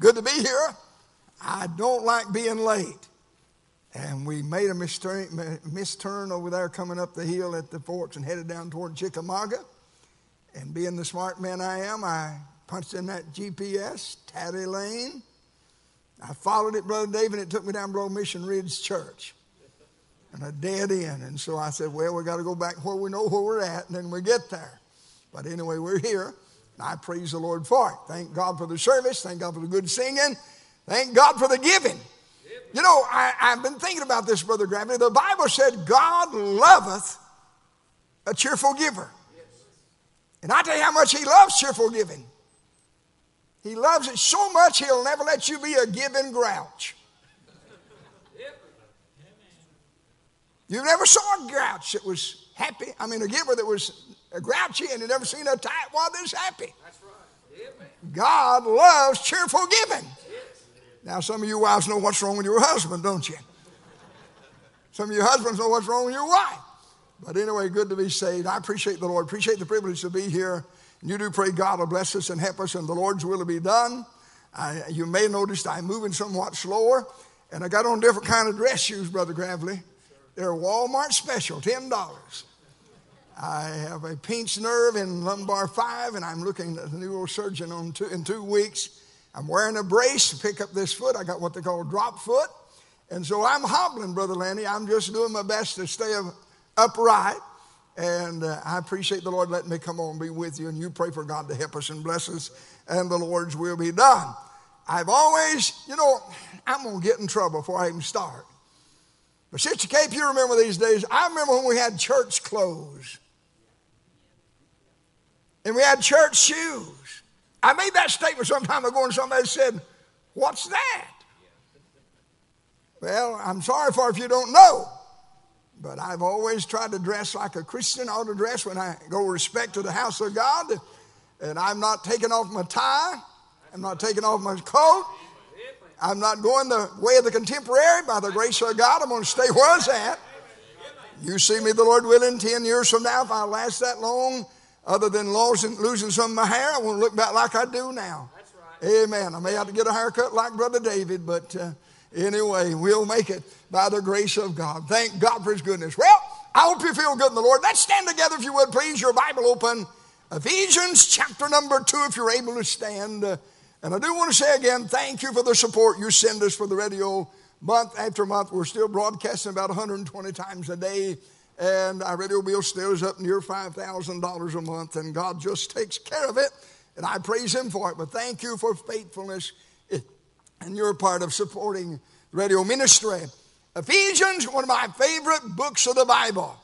Good to be here. I don't like being late. And we made a misturn, over there coming up the hill at the forks and headed down toward Chickamauga. And being the smart man I am, I punched in that GPS, Taddy Lane. I followed it, Brother David, and it took me down below Mission Ridge Church. And a dead end. And so I said, well, we got to go back where we know where we're at, and then we get there. But anyway, we're here. I praise the Lord for it. Thank God for the service. Thank God for the good singing. Thank God for the giving. You know, I, have been thinking about this, Brother Gravely. The Bible said, God loveth a cheerful giver. And I tell you how much He loves cheerful giving. He loves it so much, He'll never let you be a giving grouch. You never saw a grouch that was happy. I mean, a giver that was grouchy and you never seen a tight one that's happy. That's right. God loves cheerful giving. Now, some of you wives know what's wrong with your husband, don't you? Some of your husbands know what's wrong with your wife. But anyway, good to be saved. I appreciate the Lord, appreciate the privilege to be here. And You do pray God will bless us and help us, and the Lord's will be done. I, you may have noticed I'm moving somewhat slower, and I got on different kind of dress shoes, Brother Gravely. They're Walmart special, $10. I have a pinched nerve in lumbar five, and I'm looking at a neurosurgeon on two, in two weeks. I'm wearing a brace to pick up this foot. I got what they call drop foot. And so I'm hobbling, Brother Lanny. I'm just doing my best to stay upright. And uh, I appreciate the Lord letting me come on and be with you. And you pray for God to help us and bless us, and the Lord's will be done. I've always, you know, I'm going to get in trouble before I even start. But Sister Cape, you remember these days. I remember when we had church clothes. And we had church shoes. I made that statement some time ago, and somebody said, What's that? Well, I'm sorry for if you don't know, but I've always tried to dress like a Christian ought to dress when I go respect to the house of God. And I'm not taking off my tie, I'm not taking off my coat. I'm not going the way of the contemporary. By the grace of God, I'm going to stay where I was at. You see me, the Lord willing, 10 years from now, if I last that long, other than losing, losing some of my hair, I want to look back like I do now. Right. Amen. I may have to get a haircut like Brother David, but uh, anyway, we'll make it by the grace of God. Thank God for His goodness. Well, I hope you feel good in the Lord. Let's stand together, if you would, please. Your Bible open. Ephesians chapter number two, if you're able to stand. Uh, and I do want to say again, thank you for the support you send us for the radio month after month. We're still broadcasting about 120 times a day and our radio bill still is up near $5,000 a month, and God just takes care of it, and I praise Him for it. But thank you for faithfulness, and you're part of supporting radio ministry. Ephesians, one of my favorite books of the Bible.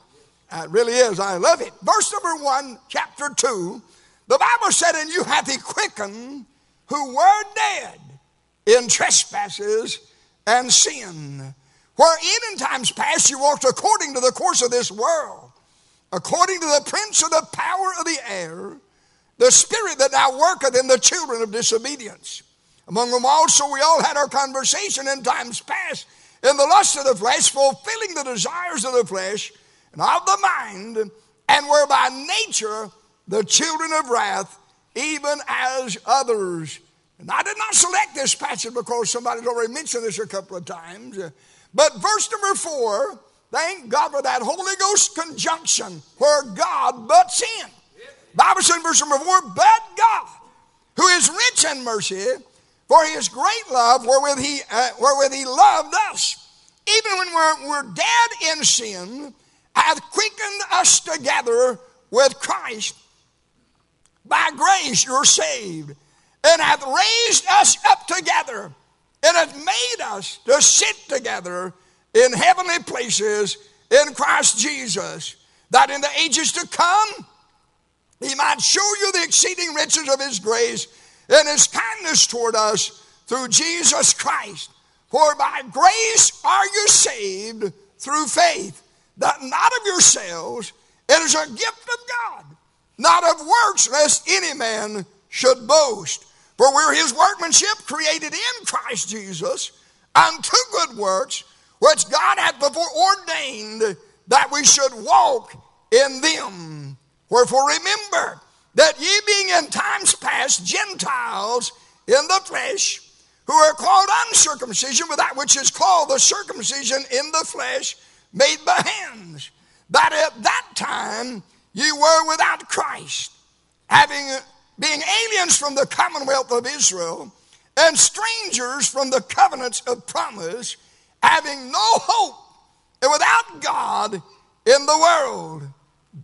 It really is. I love it. Verse number one, chapter two. The Bible said, And you hath he quickened who were dead in trespasses and sin Wherein in times past you walked according to the course of this world, according to the prince of the power of the air, the spirit that now worketh in the children of disobedience. Among whom also we all had our conversation in times past in the lust of the flesh, fulfilling the desires of the flesh and of the mind, and were by nature the children of wrath, even as others. And I did not select this passage because somebody's already mentioned this a couple of times. But verse number four, thank God for that Holy Ghost conjunction where God butts in. Bible says verse number four, but God, who is rich in mercy, for his great love wherewith he, uh, wherewith he loved us, even when we're, we're dead in sin, hath quickened us together with Christ. By grace you're saved, and hath raised us up together and hath made us to sit together in heavenly places in Christ Jesus, that in the ages to come he might show you the exceeding riches of his grace and his kindness toward us through Jesus Christ. For by grace are you saved through faith, that not of yourselves, it is a gift of God, not of works, lest any man should boast. For we're his workmanship created in Christ Jesus unto good works, which God hath before ordained that we should walk in them. Wherefore remember that ye being in times past Gentiles in the flesh, who are called uncircumcision but that which is called the circumcision in the flesh made by hands. That at that time ye were without Christ, having being aliens from the commonwealth of Israel and strangers from the covenants of promise, having no hope and without God in the world.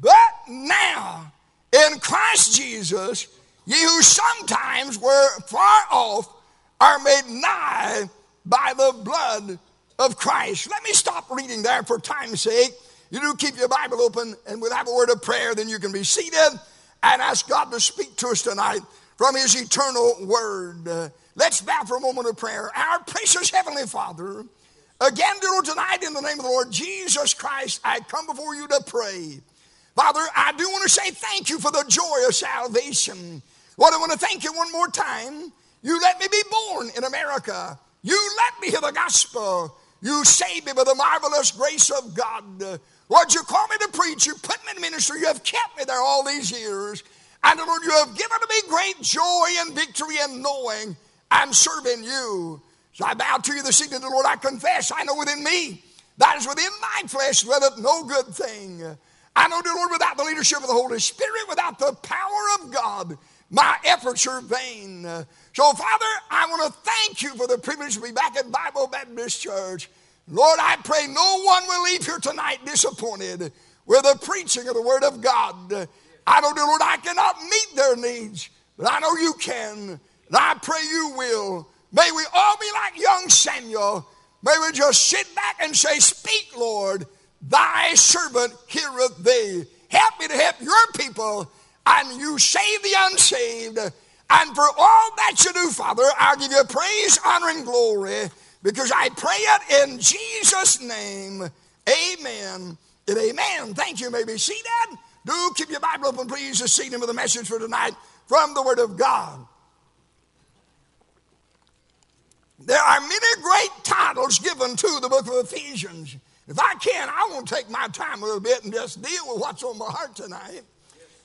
But now, in Christ Jesus, ye who sometimes were far off are made nigh by the blood of Christ. Let me stop reading there for time's sake. You do keep your Bible open, and we'll have a word of prayer, then you can be seated and ask God to speak to us tonight from His eternal word. Uh, let's bow for a moment of prayer. Our precious Heavenly Father, again, Lord, tonight in the name of the Lord Jesus Christ, I come before you to pray. Father, I do want to say thank you for the joy of salvation. Lord, I want to thank you one more time you let me be born in America. You let me hear the gospel. You saved me by the marvelous grace of God. Lord, you called me to preach. You put me in ministry. You have kept me there all these years. And Lord, you have given to me great joy and victory in knowing I'm serving you. So I bow to you this evening, the Lord. I confess, I know within me, that is within my flesh, dwelleth no good thing. I know, dear Lord, without the leadership of the Holy Spirit, without the power of God, my efforts are vain. So, Father, I want to thank you for the privilege to be back at Bible Baptist Church. Lord, I pray no one will leave here tonight disappointed with the preaching of the Word of God. I don't Lord, I cannot meet their needs, but I know you can. And I pray you will. May we all be like young Samuel. May we just sit back and say, Speak, Lord, thy servant heareth thee. Help me to help your people, and you save the unsaved. And for all that you do, Father, I'll give you praise, honor, and glory because I pray it in Jesus' name. Amen and amen. Thank you. you may be seated. Do keep your Bible open, please, to see with a message for tonight from the Word of God. There are many great titles given to the book of Ephesians. If I can, I want to take my time a little bit and just deal with what's on my heart tonight.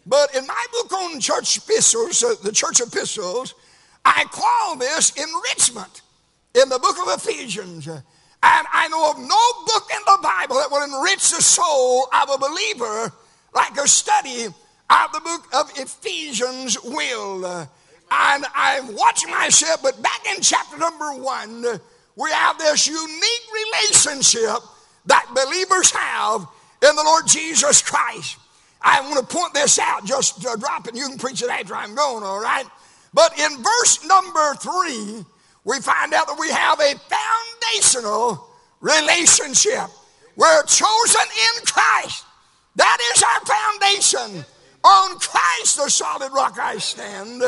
But in my book on church epistles, uh, the church epistles, I call this enrichment in the book of Ephesians. And I know of no book in the Bible that will enrich the soul of a believer like a study of the book of Ephesians will. And I'm watching myself, but back in chapter number one, we have this unique relationship that believers have in the Lord Jesus Christ. I want to point this out, just uh, drop it. You can preach it after I'm going, all right? But in verse number three, we find out that we have a foundational relationship. We're chosen in Christ. That is our foundation. On Christ, the solid rock I stand.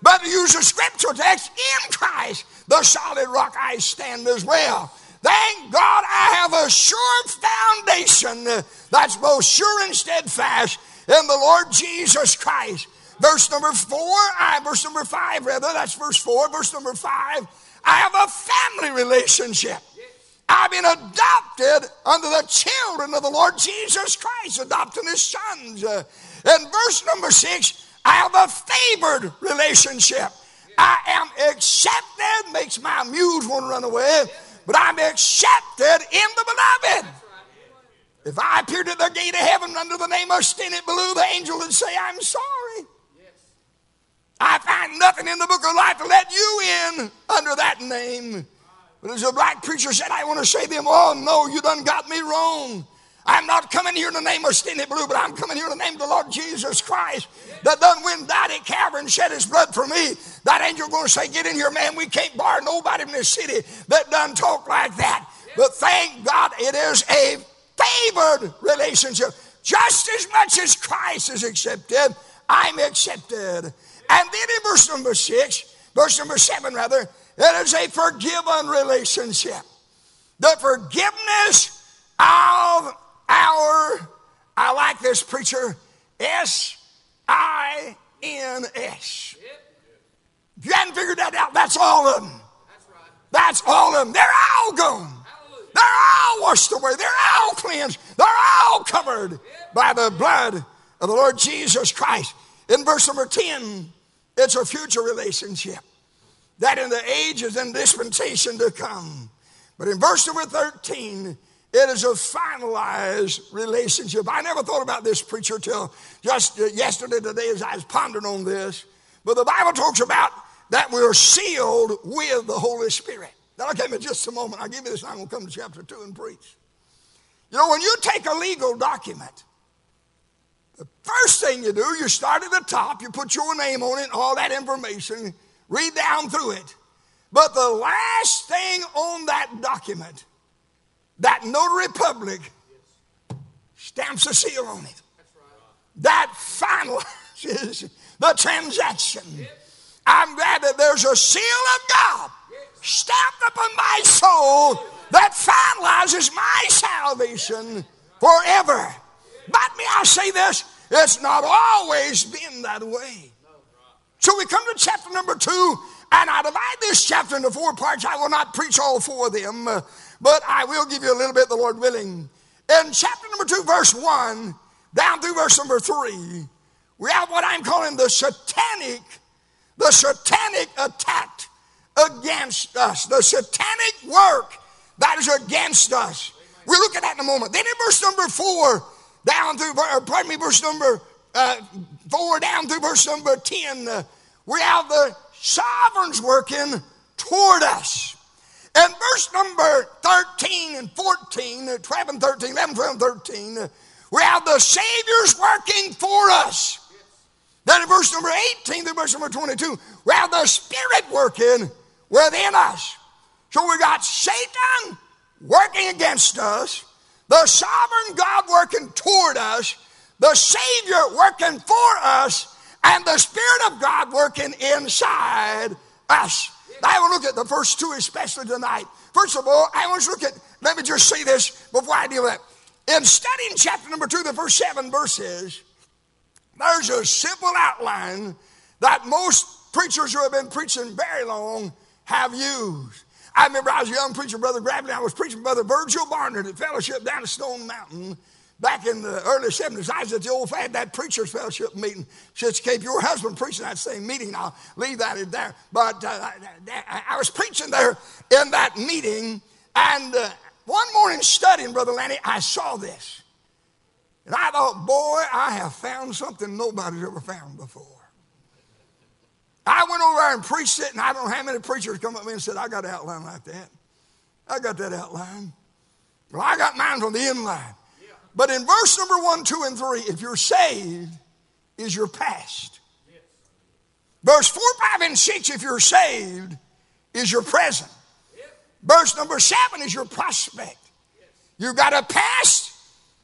But to use a scripture text, in Christ, the solid rock I stand as well. Thank God I have a sure foundation that's both sure and steadfast in the Lord Jesus Christ. Verse number four, I, verse number five, rather, that's verse four. Verse number five, I have a family relationship. I've been adopted under the children of the Lord Jesus Christ, adopting his sons. Uh, and verse number six, I have a favored relationship. I am accepted, makes my muse want to run away but I'm accepted in the beloved. If I appeared at the gate of heaven under the name of Stennett Ballou, the angel would say, I'm sorry. I find nothing in the book of life to let you in under that name. But as a black preacher said, I want to say to them, oh no, you done got me wrong. I'm not coming here in the name of Stennett Ballou, but I'm coming here in the name of the Lord Jesus Christ that done went died at Calvary and shed his blood for me. That angel going to say, get in here, man. We can't bar nobody in this city that done talk like that. But thank God it is a favored relationship. Just as much as Christ is accepted, I'm accepted. And then in verse number six, verse number seven rather, it is a forgiven relationship. The forgiveness of our, I like this preacher, S I N S. If you hadn't figured that out, that's all of them. That's all of them. They're all gone. They're all washed away. They're all cleansed. They're all covered by the blood of the Lord Jesus Christ. In verse number 10, it's a future relationship. that in the ages and dispensation to come. But in verse number 13, it is a finalized relationship. I never thought about this preacher till just yesterday, today, as I was pondering on this. But the Bible talks about that we're sealed with the Holy Spirit. Now, okay, in just a moment. I'll give you this, and I'm going to come to chapter 2 and preach. You know, when you take a legal document, the first thing you do, you start at the top, you put your name on it, all that information, read down through it. But the last thing on that document, that notary public stamps a seal on it. That finalizes the transaction. I'm glad that there's a seal of God stamped upon my soul that finalizes my salvation forever. But may I say this? It's not always been that way. So we come to chapter number two, and I divide this chapter into four parts. I will not preach all four of them, uh, but I will give you a little bit, the Lord willing. In chapter number two, verse one, down through verse number three, we have what I'm calling the satanic, the satanic attack against us, the satanic work that is against us. We'll look at that in a moment. Then in verse number four, down through, pardon me, verse number uh, four down through verse number 10, uh, we have the sovereigns working toward us. And verse number 13 and 14, uh, 12 and 13, 11, 12, and 13, uh, we have the Savior's working for us. Then in verse number 18 through verse number 22, we have the Spirit working within us. So we got Satan working against us, the sovereign God working toward us, the Savior working for us, and the Spirit of God working inside us. I will look at the first two especially tonight. First of all, I want to look at, let me just say this before I deal with that. In studying chapter number two, the first seven verses, there's a simple outline that most preachers who have been preaching very long have used. I remember I was a young preacher, Brother Gravely. I was preaching Brother Virgil Barnard at Fellowship down at Stone Mountain back in the early 70s. I was at the old fad, that preacher's fellowship meeting. Said, Cape, your husband preaching that same meeting. I'll leave that in there. But uh, I, I, was preaching there in that meeting, and uh, one morning studying, Brother Lanny, I saw this. And I thought, boy, I have found something nobody's ever found before. I went over there and preached it, and I don't know how many preachers come up to me and said, I got an outline like that. I got that outline. Well, I got mine from the inline. Yeah. But in verse number one, two, and three, if you're saved, is your past. Yes. Verse four, five, and six, if you're saved, is your present. Yes. Verse number seven is your prospect. Yes. You got a past,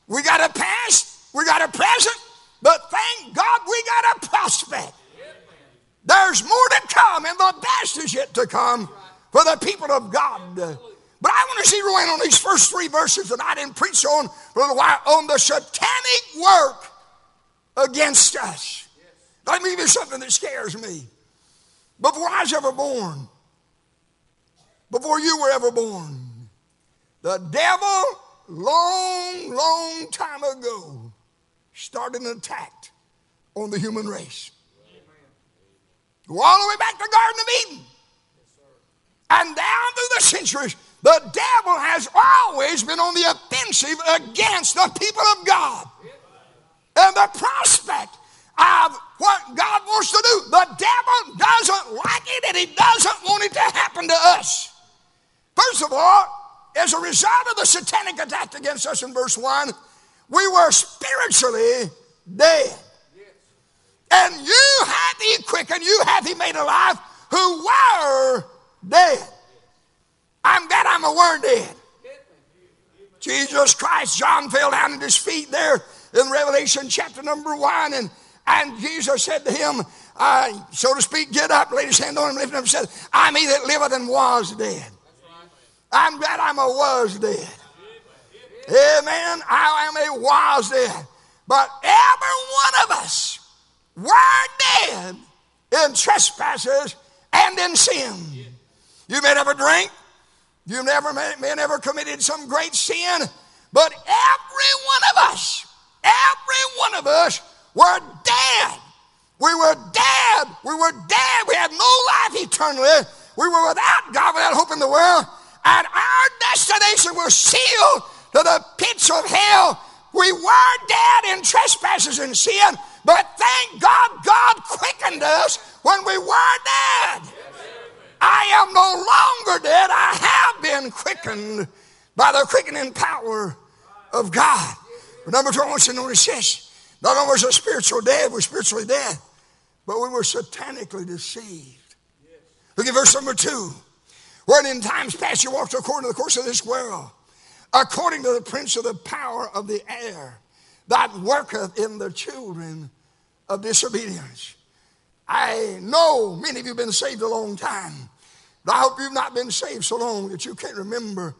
we got a past, we got a present, but thank God we got a prospect. There's more to come, and the best is yet to come for the people of God. But I want to see Rowan on these first three verses that I didn't preach on for a little while on the satanic work against us. Let me give you something that scares me. Before I was ever born, before you were ever born, the devil, long, long time ago, started an attack on the human race. All the way back to the Garden of Eden. And down through the centuries, the devil has always been on the offensive against the people of God. And the prospect of what God wants to do, the devil doesn't like it and he doesn't want it to happen to us. First of all, as a result of the satanic attack against us in verse 1, we were spiritually dead. And you hath he quickened, you hath he made alive, who were dead. I'm glad I'm a word dead. Jesus Christ, John fell down at his feet there in Revelation chapter number one, and, and Jesus said to him, uh, so to speak, get up, laid his hand on him, lifted him, and said, I'm he that liveth and was dead. I'm glad I'm a was dead. Amen. I am a was dead. But every one of us were dead in trespasses and in sin. You may never drink. You never may, never committed some great sin. But every one of us, every one of us were dead. We were dead. We were dead. We had no life eternally We were without God, without hope in the world. And our destination was sealed to the pits of hell. We were dead in trespasses and sin, but thank God, God quickened us when we were dead. I am no longer dead. I have been quickened by the quickening power of God. But number two, I want you to notice this. Not only was a spiritual dead, we're spiritually dead, but we were satanically deceived. Look at verse number two. Where in times past you walked according to the course of this world, according to the prince of the power of the air, that worketh in the children of disobedience. I know many of you have been saved a long time, but I hope you've not been saved so long that you can't remember.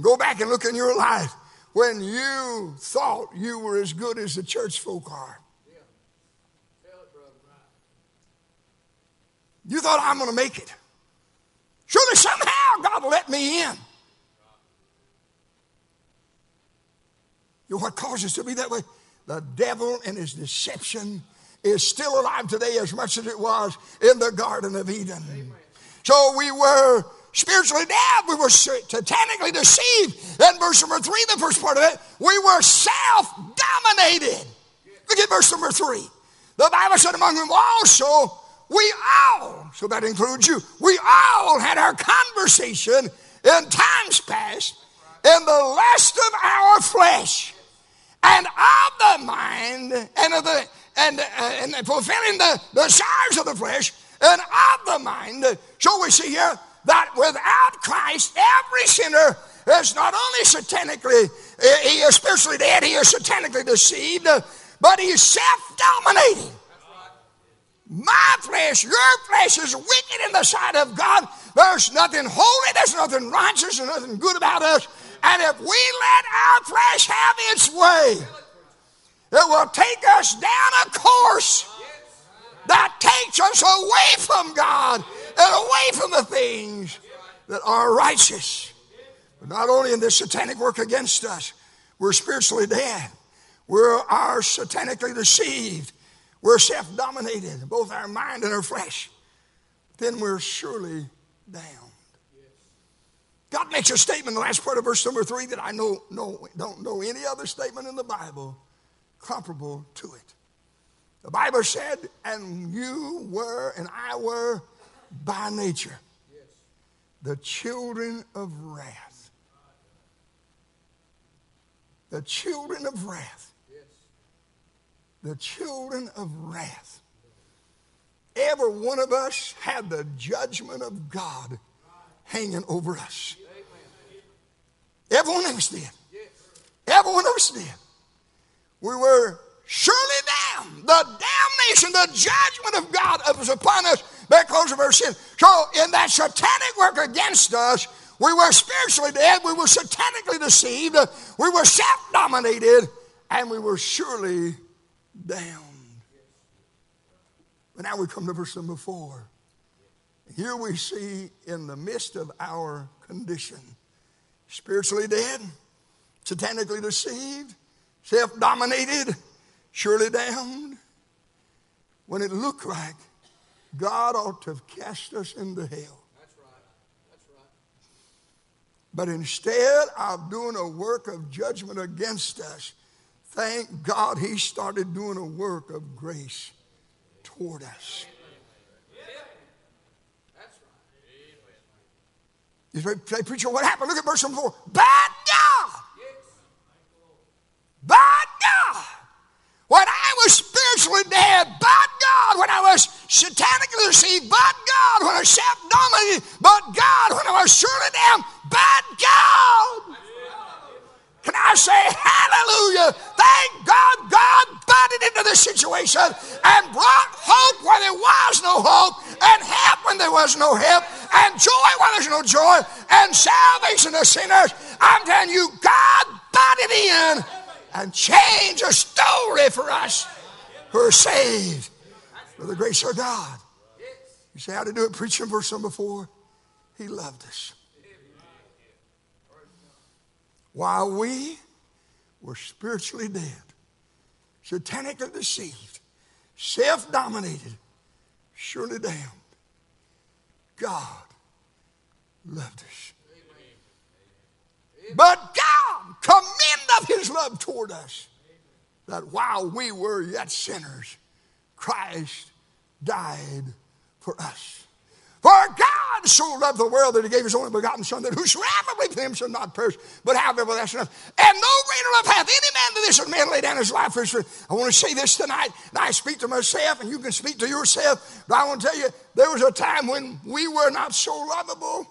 Go back and look in your life when you thought you were as good as the church folk are. You thought I'm going to make it. Surely somehow God let me in. You know what causes us to be that way? The devil and his deception is still alive today as much as it was in the Garden of Eden. Amen. So we were spiritually dead. We were satanically deceived. Then verse number three, the first part of it, we were self-dominated. Look at verse number three. The Bible said among them also, we all, so that includes you, we all had our conversation in times past in the lust of our flesh and of the mind and of the and, uh, and fulfilling the, desires of the flesh and of the mind. So we see here that without Christ, every sinner is not only satanically, he is spiritually dead, he is satanically deceived, but he is self dominating. My flesh, your flesh is wicked in the sight of God. There's nothing holy, there's nothing righteous, there's nothing good about us. And if we let our flesh have its way, it will take us down a course that takes us away from God and away from the things that are righteous. But not only in this satanic work against us, we're spiritually dead. We're are satanically deceived. We're self dominated, both our mind and our flesh. Then we're surely down. God makes a statement in the last part of verse number three that I know, know, don't know any other statement in the Bible comparable to it. The Bible said, and you were and I were by nature the children of wrath. The children of wrath the children of wrath. Every one of us had the judgment of God hanging over us. Every one of us did. Every one of us did. We were surely damned. The damnation, the judgment of God was upon us because of our sin. So, in that satanic work against us, we were spiritually dead, we were satanically deceived, we were self dominated, and we were surely damned. But now we come to verse number four. Here we see in the midst of our condition, spiritually dead, satanically deceived, self dominated, surely damned, when it looked like God ought to have cast us into hell. That's right. That's right. But instead of doing a work of judgment against us, Thank God he started doing a work of grace toward us. You say, preacher, what happened? Look at verse number four. Bad God. Bad God. When I was spiritually dead, bad God. When I was satanically deceived, bad God. When I was self-dominated, but God. When I was surely damned, bad God. Can I say hallelujah? Thank God God butted into this situation and brought hope where there was no hope, and help when there was no help, and joy where there's no joy, and salvation to sinners. I'm telling you, God butted in and changed a story for us who are saved for the grace of God. You say, how to do it? Preaching verse number four. He loved us while we were spiritually dead, satanically deceived, self dominated, surely damned, God loved us. Amen. But God commendeth his love toward us, that while we were yet sinners, Christ died for us. For God so loved the world that he gave his only begotten Son, that whosoever believeth in him shall not perish, but have everlasting life. And no greater love hath any man than this, that man lay down his life for his friend. I want to say this tonight, and I speak to myself, and you can speak to yourself, but I want to tell you, there was a time when we were not so lovable.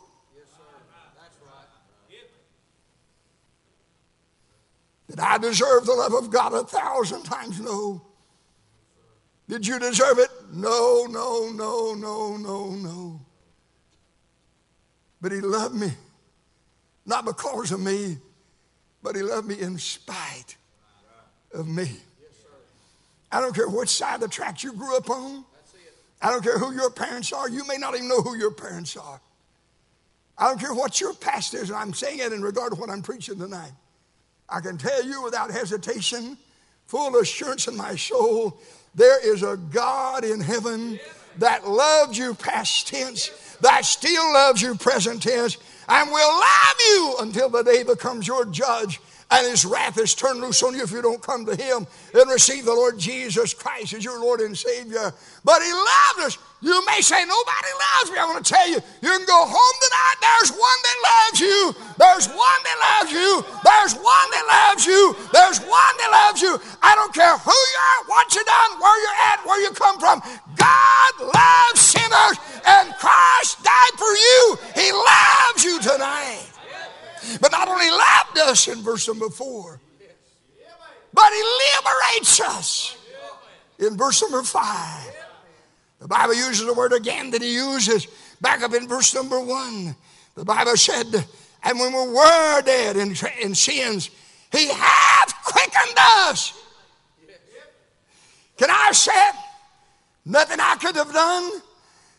Did I deserve the love of God a thousand times? No. Did you deserve it? No, no, no, no, no, no. But He loved me, not because of me, but He loved me in spite of me. I don't care which side of the tracks you grew up on. I don't care who your parents are. You may not even know who your parents are. I don't care what your past is, and I'm saying it in regard to what I'm preaching tonight. I can tell you without hesitation, full assurance in my soul, there is a God in heaven that loved you past tense, that still loves you present tense, and will love you until the day becomes your judge and his wrath is turned loose on you if you don't come to him and receive the Lord Jesus Christ as your Lord and Savior. But he loved us. You may say, Nobody loves me. I want to tell you, you can go home tonight. There's one that loves you. There's one that loves you. There's one that loves you. There's one that loves you. I don't care who you are, what you done, where you're at, where you come from. God loves sinners, and Christ died for you. He loves you tonight. But not only loved us in verse number four, but he liberates us in verse number five. The Bible uses the word again that he uses back up in verse number one. The Bible said, and when we were dead in, in sins, he hath quickened us. Can I say it? Nothing I could have done,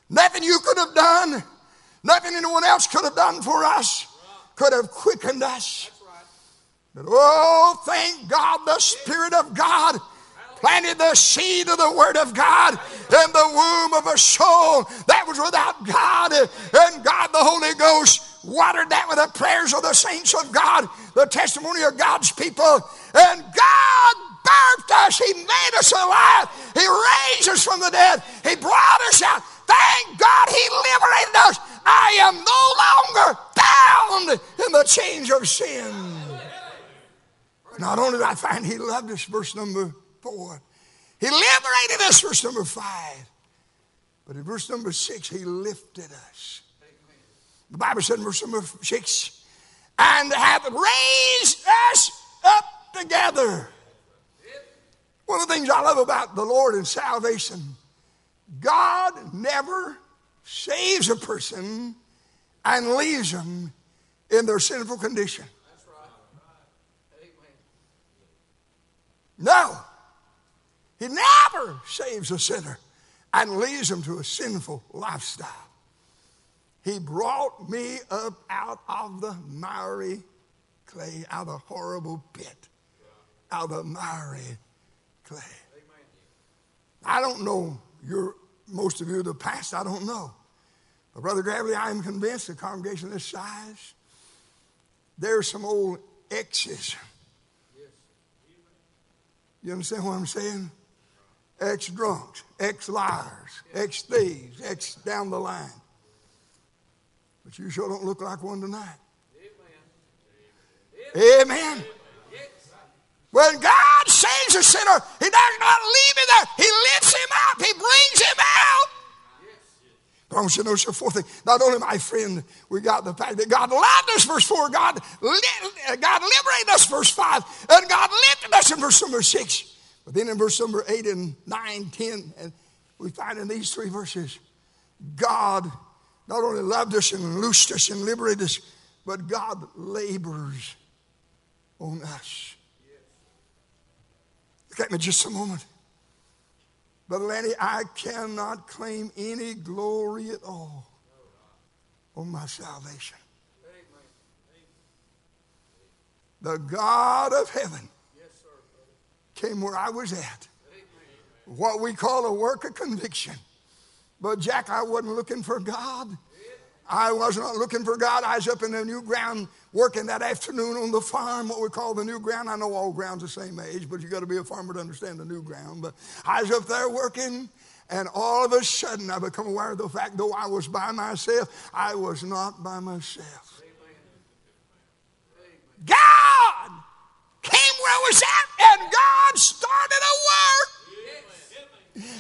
nothing you could have done, nothing anyone else could have done for us could have quickened us. But oh, thank God, the Spirit of God planted the seed of the Word of God in the womb of a soul that was without God. And God, the Holy Ghost, watered that with the prayers of the saints of God, the testimony of God's people. And God birthed us. He made us alive. He raised us from the dead. He brought us out. Thank God He liberated us. I am no longer bound in the chains of sin. Not only did I find He loved us, verse number four, He liberated us, verse number five. But in verse number six, He lifted us. The Bible said in verse number six, and hath raised us up together. One of the things I love about the Lord and salvation, God never saves a person and leaves them in their sinful condition. No. He never saves a sinner and leads them to a sinful lifestyle. He brought me up out of the miry clay, out of the horrible pit, out of the miry clay. I don't know your most of you the past, I don't know. But Brother Gravely, I am convinced a congregation this size, there's some old exes. You understand what I'm saying? Ex drunks, ex liars, ex thieves, ex down the line. But you sure don't look like one tonight. Amen. Amen. When God saves a sinner, He does not leave him there. He lifts him up. He brings him out. But I want you to notice the fourth thing. Not only, my friend, we got the fact that God loved us, verse 4, God, God liberated us, verse 5, and God lifted us in verse number 6. But then in verse number 8 and 9, 10, and we find in these three verses, God not only loved us and loosed us and liberated us, but God labors on us. Look at me just a moment. But Lenny, I cannot claim any glory at all on my salvation. The God of heaven came where I was at. What we call a work of conviction. But Jack, I wasn't looking for God. I was not looking for God. I was up in the new ground working that afternoon on the farm, what we call the new ground. I know all ground's the same age, but you got to be a farmer to understand the new ground. But I was up there working, and all of a sudden I become aware of the fact, though I was by myself, I was not by myself. God was at, and God started a work.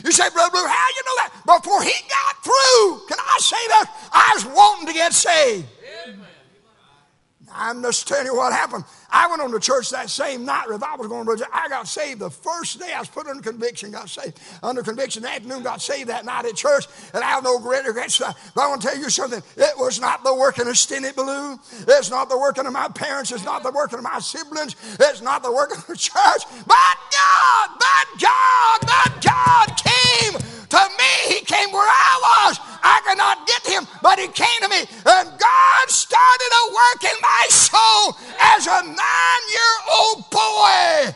You say, Brother Blue, how you know that? Before he got through, can I say that? I was wanting to get saved. I'm just telling you what happened. I went on to church that same night. Revival was going to I got saved the first day I was put under conviction, got saved. Under conviction the afternoon, got saved that night at church, and I have no regrets. But I want to tell you something. It was not the working of Stinny Ballou. It's not the working of my parents. It's not the working of my siblings. It's not the working of the church. But God, but God, but God came to me. He came where I was. I could not get him, but he came to me. And God started a work in my soul as a nine year old boy.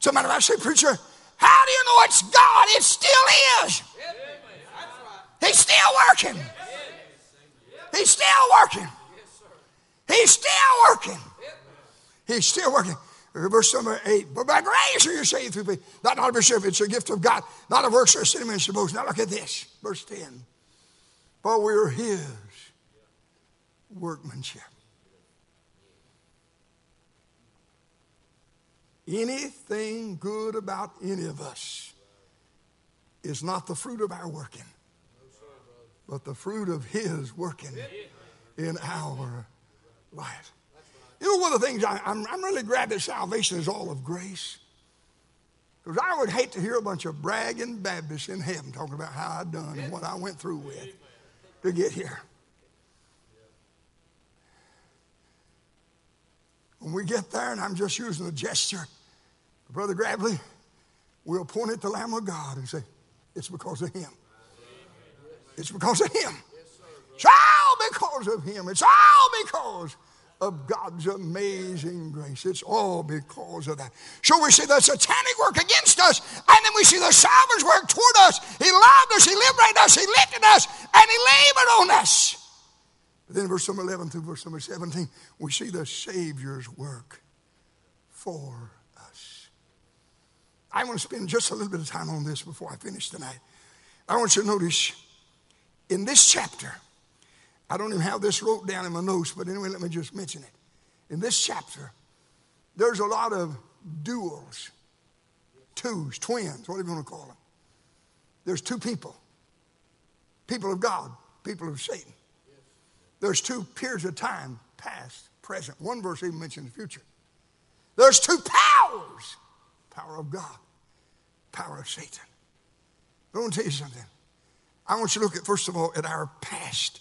Somebody might say, Preacher, how do you know it's God? It still is. He's still working. He's still working. He's still working. He's still working. Verse number eight. But by grace are you saved through faith. Not of yourself, it's a gift of God. Not of works or cinnamon suppose. Now look at this. Verse 10. For we are his workmanship. Anything good about any of us is not the fruit of our working, but the fruit of his working in our life. You know, one of the things I, am really glad that salvation is all of grace. Because I would hate to hear a bunch of bragging Baptists in heaven talking about how I done and what I went through with to get here. When we get there, and I'm just using a gesture, Brother Gravely, we'll point at the Lamb of God and say, It's because of Him. It's because of Him. It's all because of Him. It's all because of God's amazing grace. It's all because of that. So we see the satanic work against us, and then we see the sovereign's work toward us. He loved us, He liberated us, He lifted us, and He labored on us. But then verse number 11 through verse number 17, we see the Savior's work for us. I want to spend just a little bit of time on this before I finish tonight. I want you to notice in this chapter, I don't even have this wrote down in my notes, but anyway, let me just mention it. In this chapter, there's a lot of duels, twos, twins, whatever you want to call them. There's two people people of God, people of Satan. There's two periods of time past, present. One verse even mentions the future. There's two powers power of God, power of Satan. I want to tell you something. I want you to look at, first of all, at our past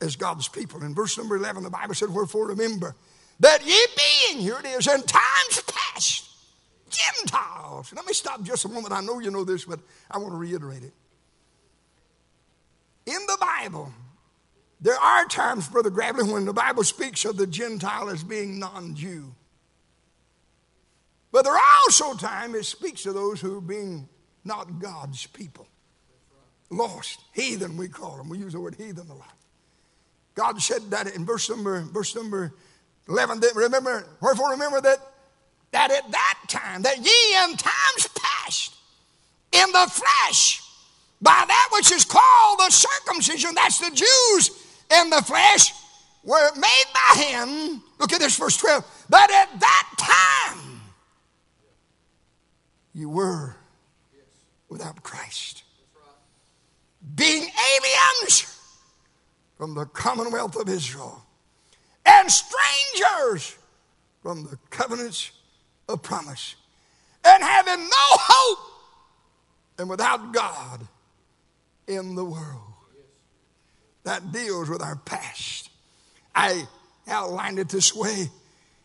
as God's people. In verse number 11, the Bible said, Wherefore remember that ye being, here it is, in times past, Gentiles. Let me stop just a moment. I know you know this, but I want to reiterate it. In the Bible, there are times, Brother Gravely, when the Bible speaks of the Gentile as being non Jew. But there are also times it speaks of those who are being not God's people. Lost, heathen, we call them. We use the word heathen a lot. God said that in verse number, verse number 11. Remember, wherefore remember that, that at that time, that ye in times past, in the flesh, by that which is called the circumcision, that's the Jews in the flesh, were made by him. Look at this verse 12. But at that time, you were without Christ. Being aliens from the commonwealth of Israel, and strangers from the covenants of promise, and having no hope, and without God in the world. That deals with our past. I outlined it this way.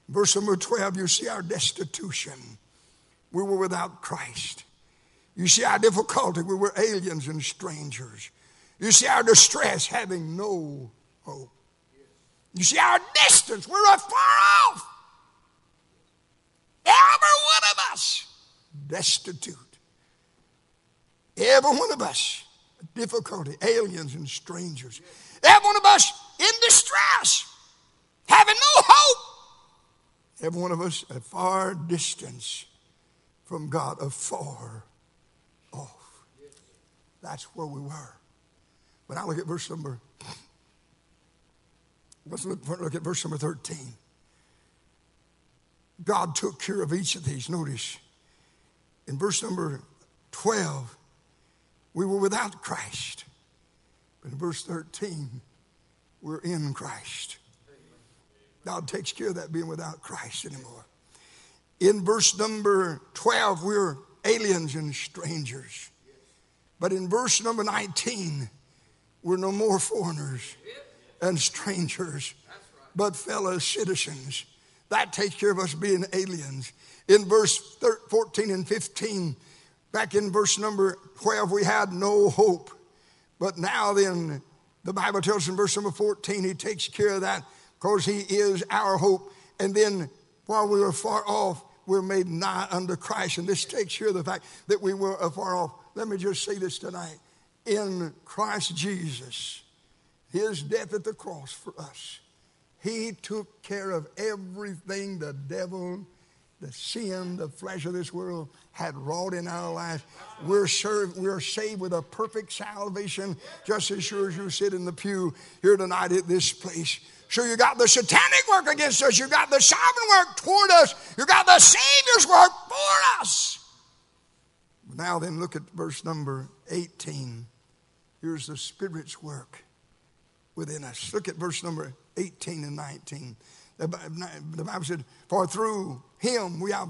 Verse number 12, you see our destitution. We were without Christ. You see our difficulty. We were aliens and strangers. You see our distress having no hope. You see our distance, we're far off. Every one of us destitute. Every one of us difficulty, aliens and strangers. Every one of us in distress, having no hope. Every one of us at far distance from God, afar off. That's where we were. But I look at verse number, let's look, look at verse number 13. God took care of each of these. Notice in verse number 12, we were without Christ. But in verse 13, we're in Christ. God takes care of that being without Christ anymore. In verse number 12, we're aliens and strangers. But in verse number 19, we're no more foreigners and strangers, but fellow citizens. That takes care of us being aliens. In verse 14 and 15, back in verse number 12, we had no hope. But now then, the Bible tells us in verse number 14, he takes care of that because he is our hope. And then while we were far off, we're made nigh unto Christ. And this takes care of the fact that we were afar off. Let me just say this tonight. In Christ Jesus, his death at the cross for us, he took care of everything the devil, the sin, the flesh of this world had wrought in our lives. We're, served, we're saved with a perfect salvation, just as sure as you sit in the pew here tonight at this place. So you got the satanic work against us, you got the sovereign work toward us, you got the Savior's work for us. Now then, look at verse number 18. Here's the Spirit's work within us. Look at verse number 18 and 19. The Bible said, For through him we have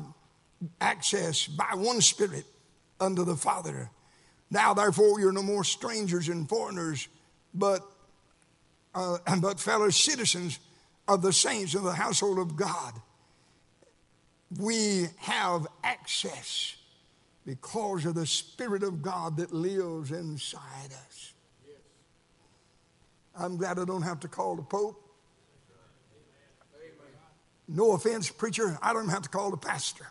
access by one Spirit unto the Father. Now, therefore, you're no more strangers and foreigners, but, uh, but fellow citizens of the saints of the household of God. We have access because of the Spirit of God that lives inside us. I'm glad I don't have to call the Pope. No offense, preacher, I don't have to call the pastor.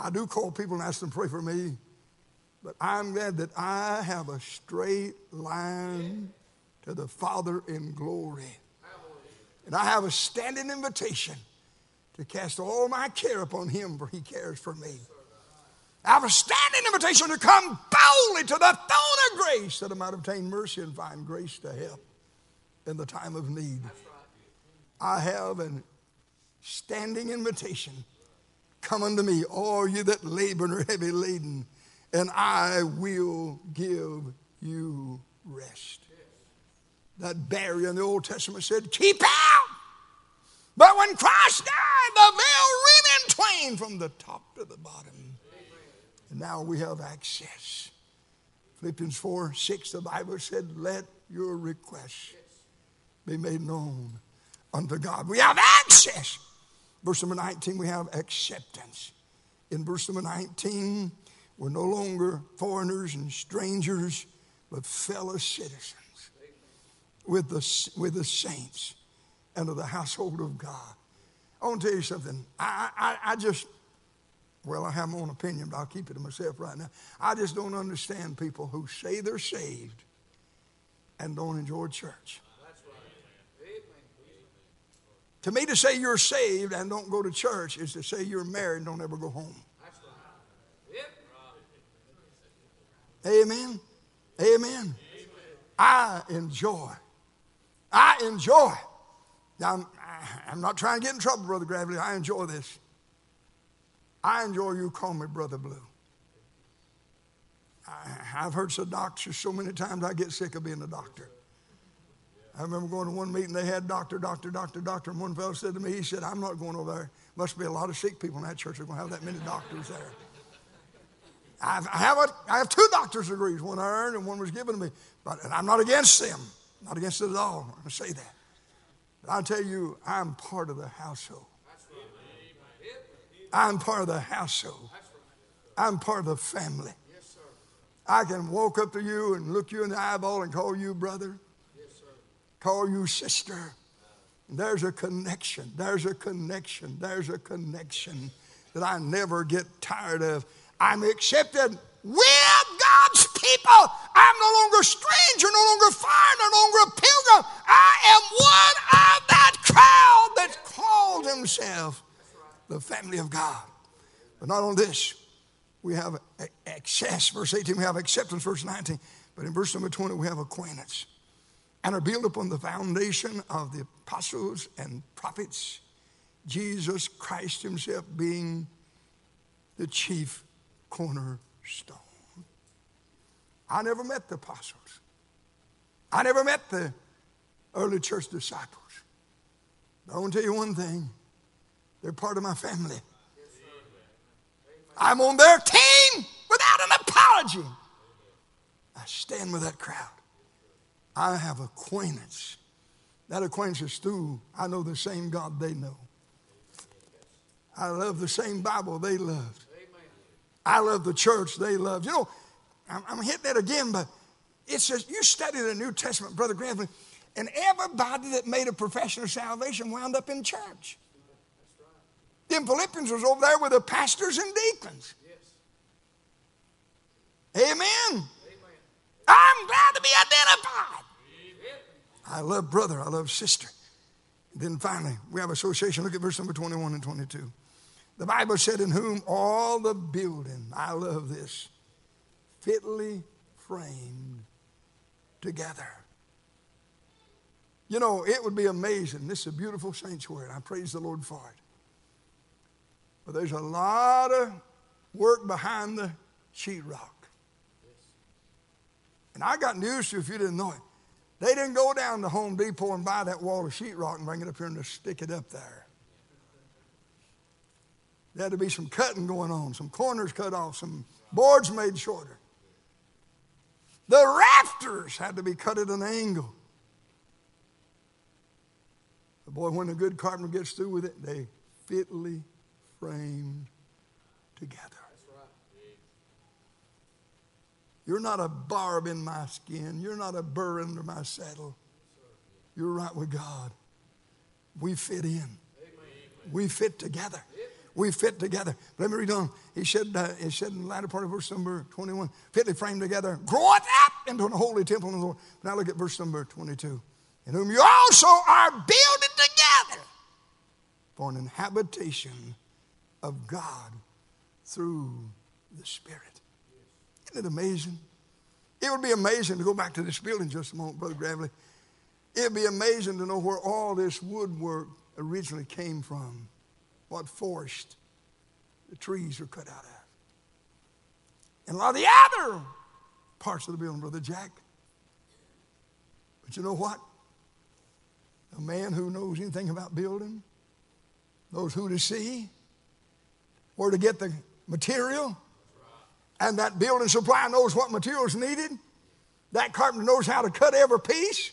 I do call people and ask them to pray for me, but I'm glad that I have a straight line to the Father in glory. And I have a standing invitation to cast all my care upon Him, for He cares for me. I have a standing invitation to come boldly to the throne of grace that I might obtain mercy and find grace to help in the time of need. I have a standing invitation Come unto me, all you that labor and are heavy laden, and I will give you rest. That barrier in the Old Testament said, Keep out! But when Christ died, the veil rent in twain from the top to the bottom. And now we have access. Philippians 4 6, the Bible said, Let your requests be made known unto God. We have access. Verse number 19, we have acceptance. In verse number 19, we're no longer foreigners and strangers, but fellow citizens with the, with the saints and of the household of God. I want to tell you something. I, I, I just, well, I have my own opinion, but I'll keep it to myself right now. I just don't understand people who say they're saved and don't enjoy church. To me, to say you're saved and don't go to church is to say you're married and don't ever go home. Amen. Amen. I enjoy. I enjoy. Now, I'm, I'm not trying to get in trouble, Brother Gravely. I enjoy this. I enjoy you call me Brother Blue. I, have heard some doctors so many times I get sick of being a doctor. I remember going to one meeting, they had doctor, doctor, doctor, doctor, and one fellow said to me, he said, I'm not going over there. Must be a lot of sick people in that church. They're going to have that many doctors there. I've, I have, a, I have two doctor's degrees, one I earned and one was given to me. But and I'm not against them, not against it at all. I say that. But i tell you, I'm part of the household. I'm part of the household. I'm part of the family. I can walk up to you and look you in the eyeball and call you brother call you sister. There's a connection. There's a connection. There's a connection that I never get tired of. I'm accepted with God's people. I'm no longer a stranger, no longer a foreigner, no longer a pilgrim. I am one of that crowd that called himself the family of God. But not only this, we have access, verse 18, we have acceptance, verse 19. But in verse number 20, we have acquaintance. And are built upon the foundation of the apostles and prophets, Jesus Christ Himself being the chief cornerstone. I never met the apostles. I never met the early church disciples. But I want to tell you one thing they're part of my family. I'm on their team without an apology. I stand with that crowd. I have acquaintance. That acquaintance is through, I know the same God they know. I love the same Bible they loved. I love the church they loved. You know, I'm, I'm hitting that again, but it's just, you study the New Testament, Brother Granville, and everybody that made a profession of salvation wound up in church. Then Philippians was over there with the pastors and deacons. Yes. Amen. Amen. I'm glad to be identified. Amen. I love brother, I love sister. Then finally, we have association. Look at verse number 21 and 22. The Bible said, In whom all the building, I love this, fitly framed together. You know, it would be amazing. This is a beautiful sanctuary, and I praise the Lord for it. But there's a lot of work behind the sheetrock. And I got news to you if you didn't know it. They didn't go down to Home Depot and buy that wall of sheetrock and bring it up here and just stick it up there. There had to be some cutting going on, some corners cut off, some boards made shorter. The rafters had to be cut at an angle. But boy, when a good carpenter gets through with it, they fitly framed together. You're not a barb in my skin. You're not a burr under my saddle. You're right with God. We fit in. We fit together. We fit together. Let me read on. He said, uh, he said in the latter part of verse number 21, fitly framed together, groweth up into an holy temple of the Lord. Now look at verse number 22. In whom you also are builded together for an habitation of God through the Spirit. Isn't it amazing? It would be amazing to go back to this building just a moment, Brother Gravely. It would be amazing to know where all this woodwork originally came from, what forest the trees were cut out of. And a lot of the other parts of the building, Brother Jack. But you know what? A man who knows anything about building knows who to see, where to get the material, and that building supply knows what materials needed. That carpenter knows how to cut every piece.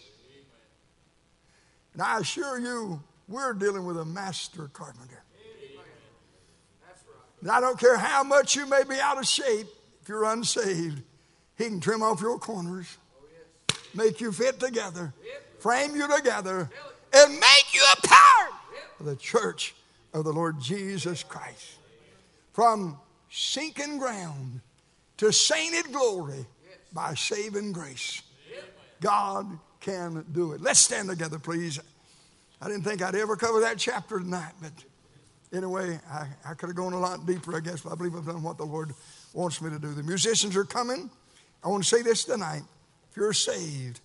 And I assure you, we're dealing with a master carpenter. And I don't care how much you may be out of shape, if you're unsaved, he can trim off your corners, make you fit together, frame you together, and make you a part of the church of the Lord Jesus Christ. From sinking ground to sainted glory by saving grace. God can do it. Let's stand together, please. I didn't think I'd ever cover that chapter tonight, but anyway, I, I could have gone a lot deeper, I guess, but I believe I've done what the Lord wants me to do. The musicians are coming. I want to say this tonight. If you're saved,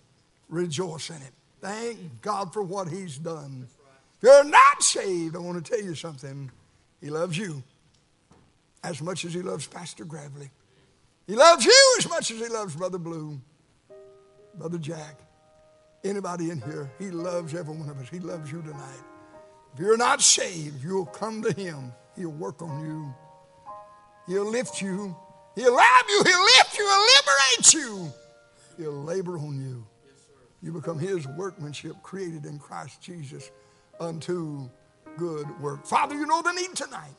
rejoice in it. Thank God for what He's done. If you're not saved, I want to tell you something. He loves you as much as He loves Pastor Gravely. He loves you as much as he loves Brother Blue, Brother Jack, anybody in here. He loves every one of us. He loves you tonight. If you're not saved, you'll come to him. He'll work on you. He'll lift you. He'll love you. He'll lift you. He'll liberate you. He'll labor on you. You become his workmanship created in Christ Jesus unto good work. Father, you know the need tonight.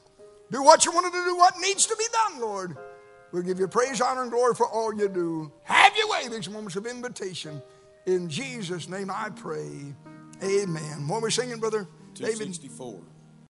Do what you want to do, what needs to be done, Lord. We'll give you praise, honor, and glory for all you do. Have your way these moments of invitation. In Jesus' name I pray. Amen. What are we singing, brother? 264. David?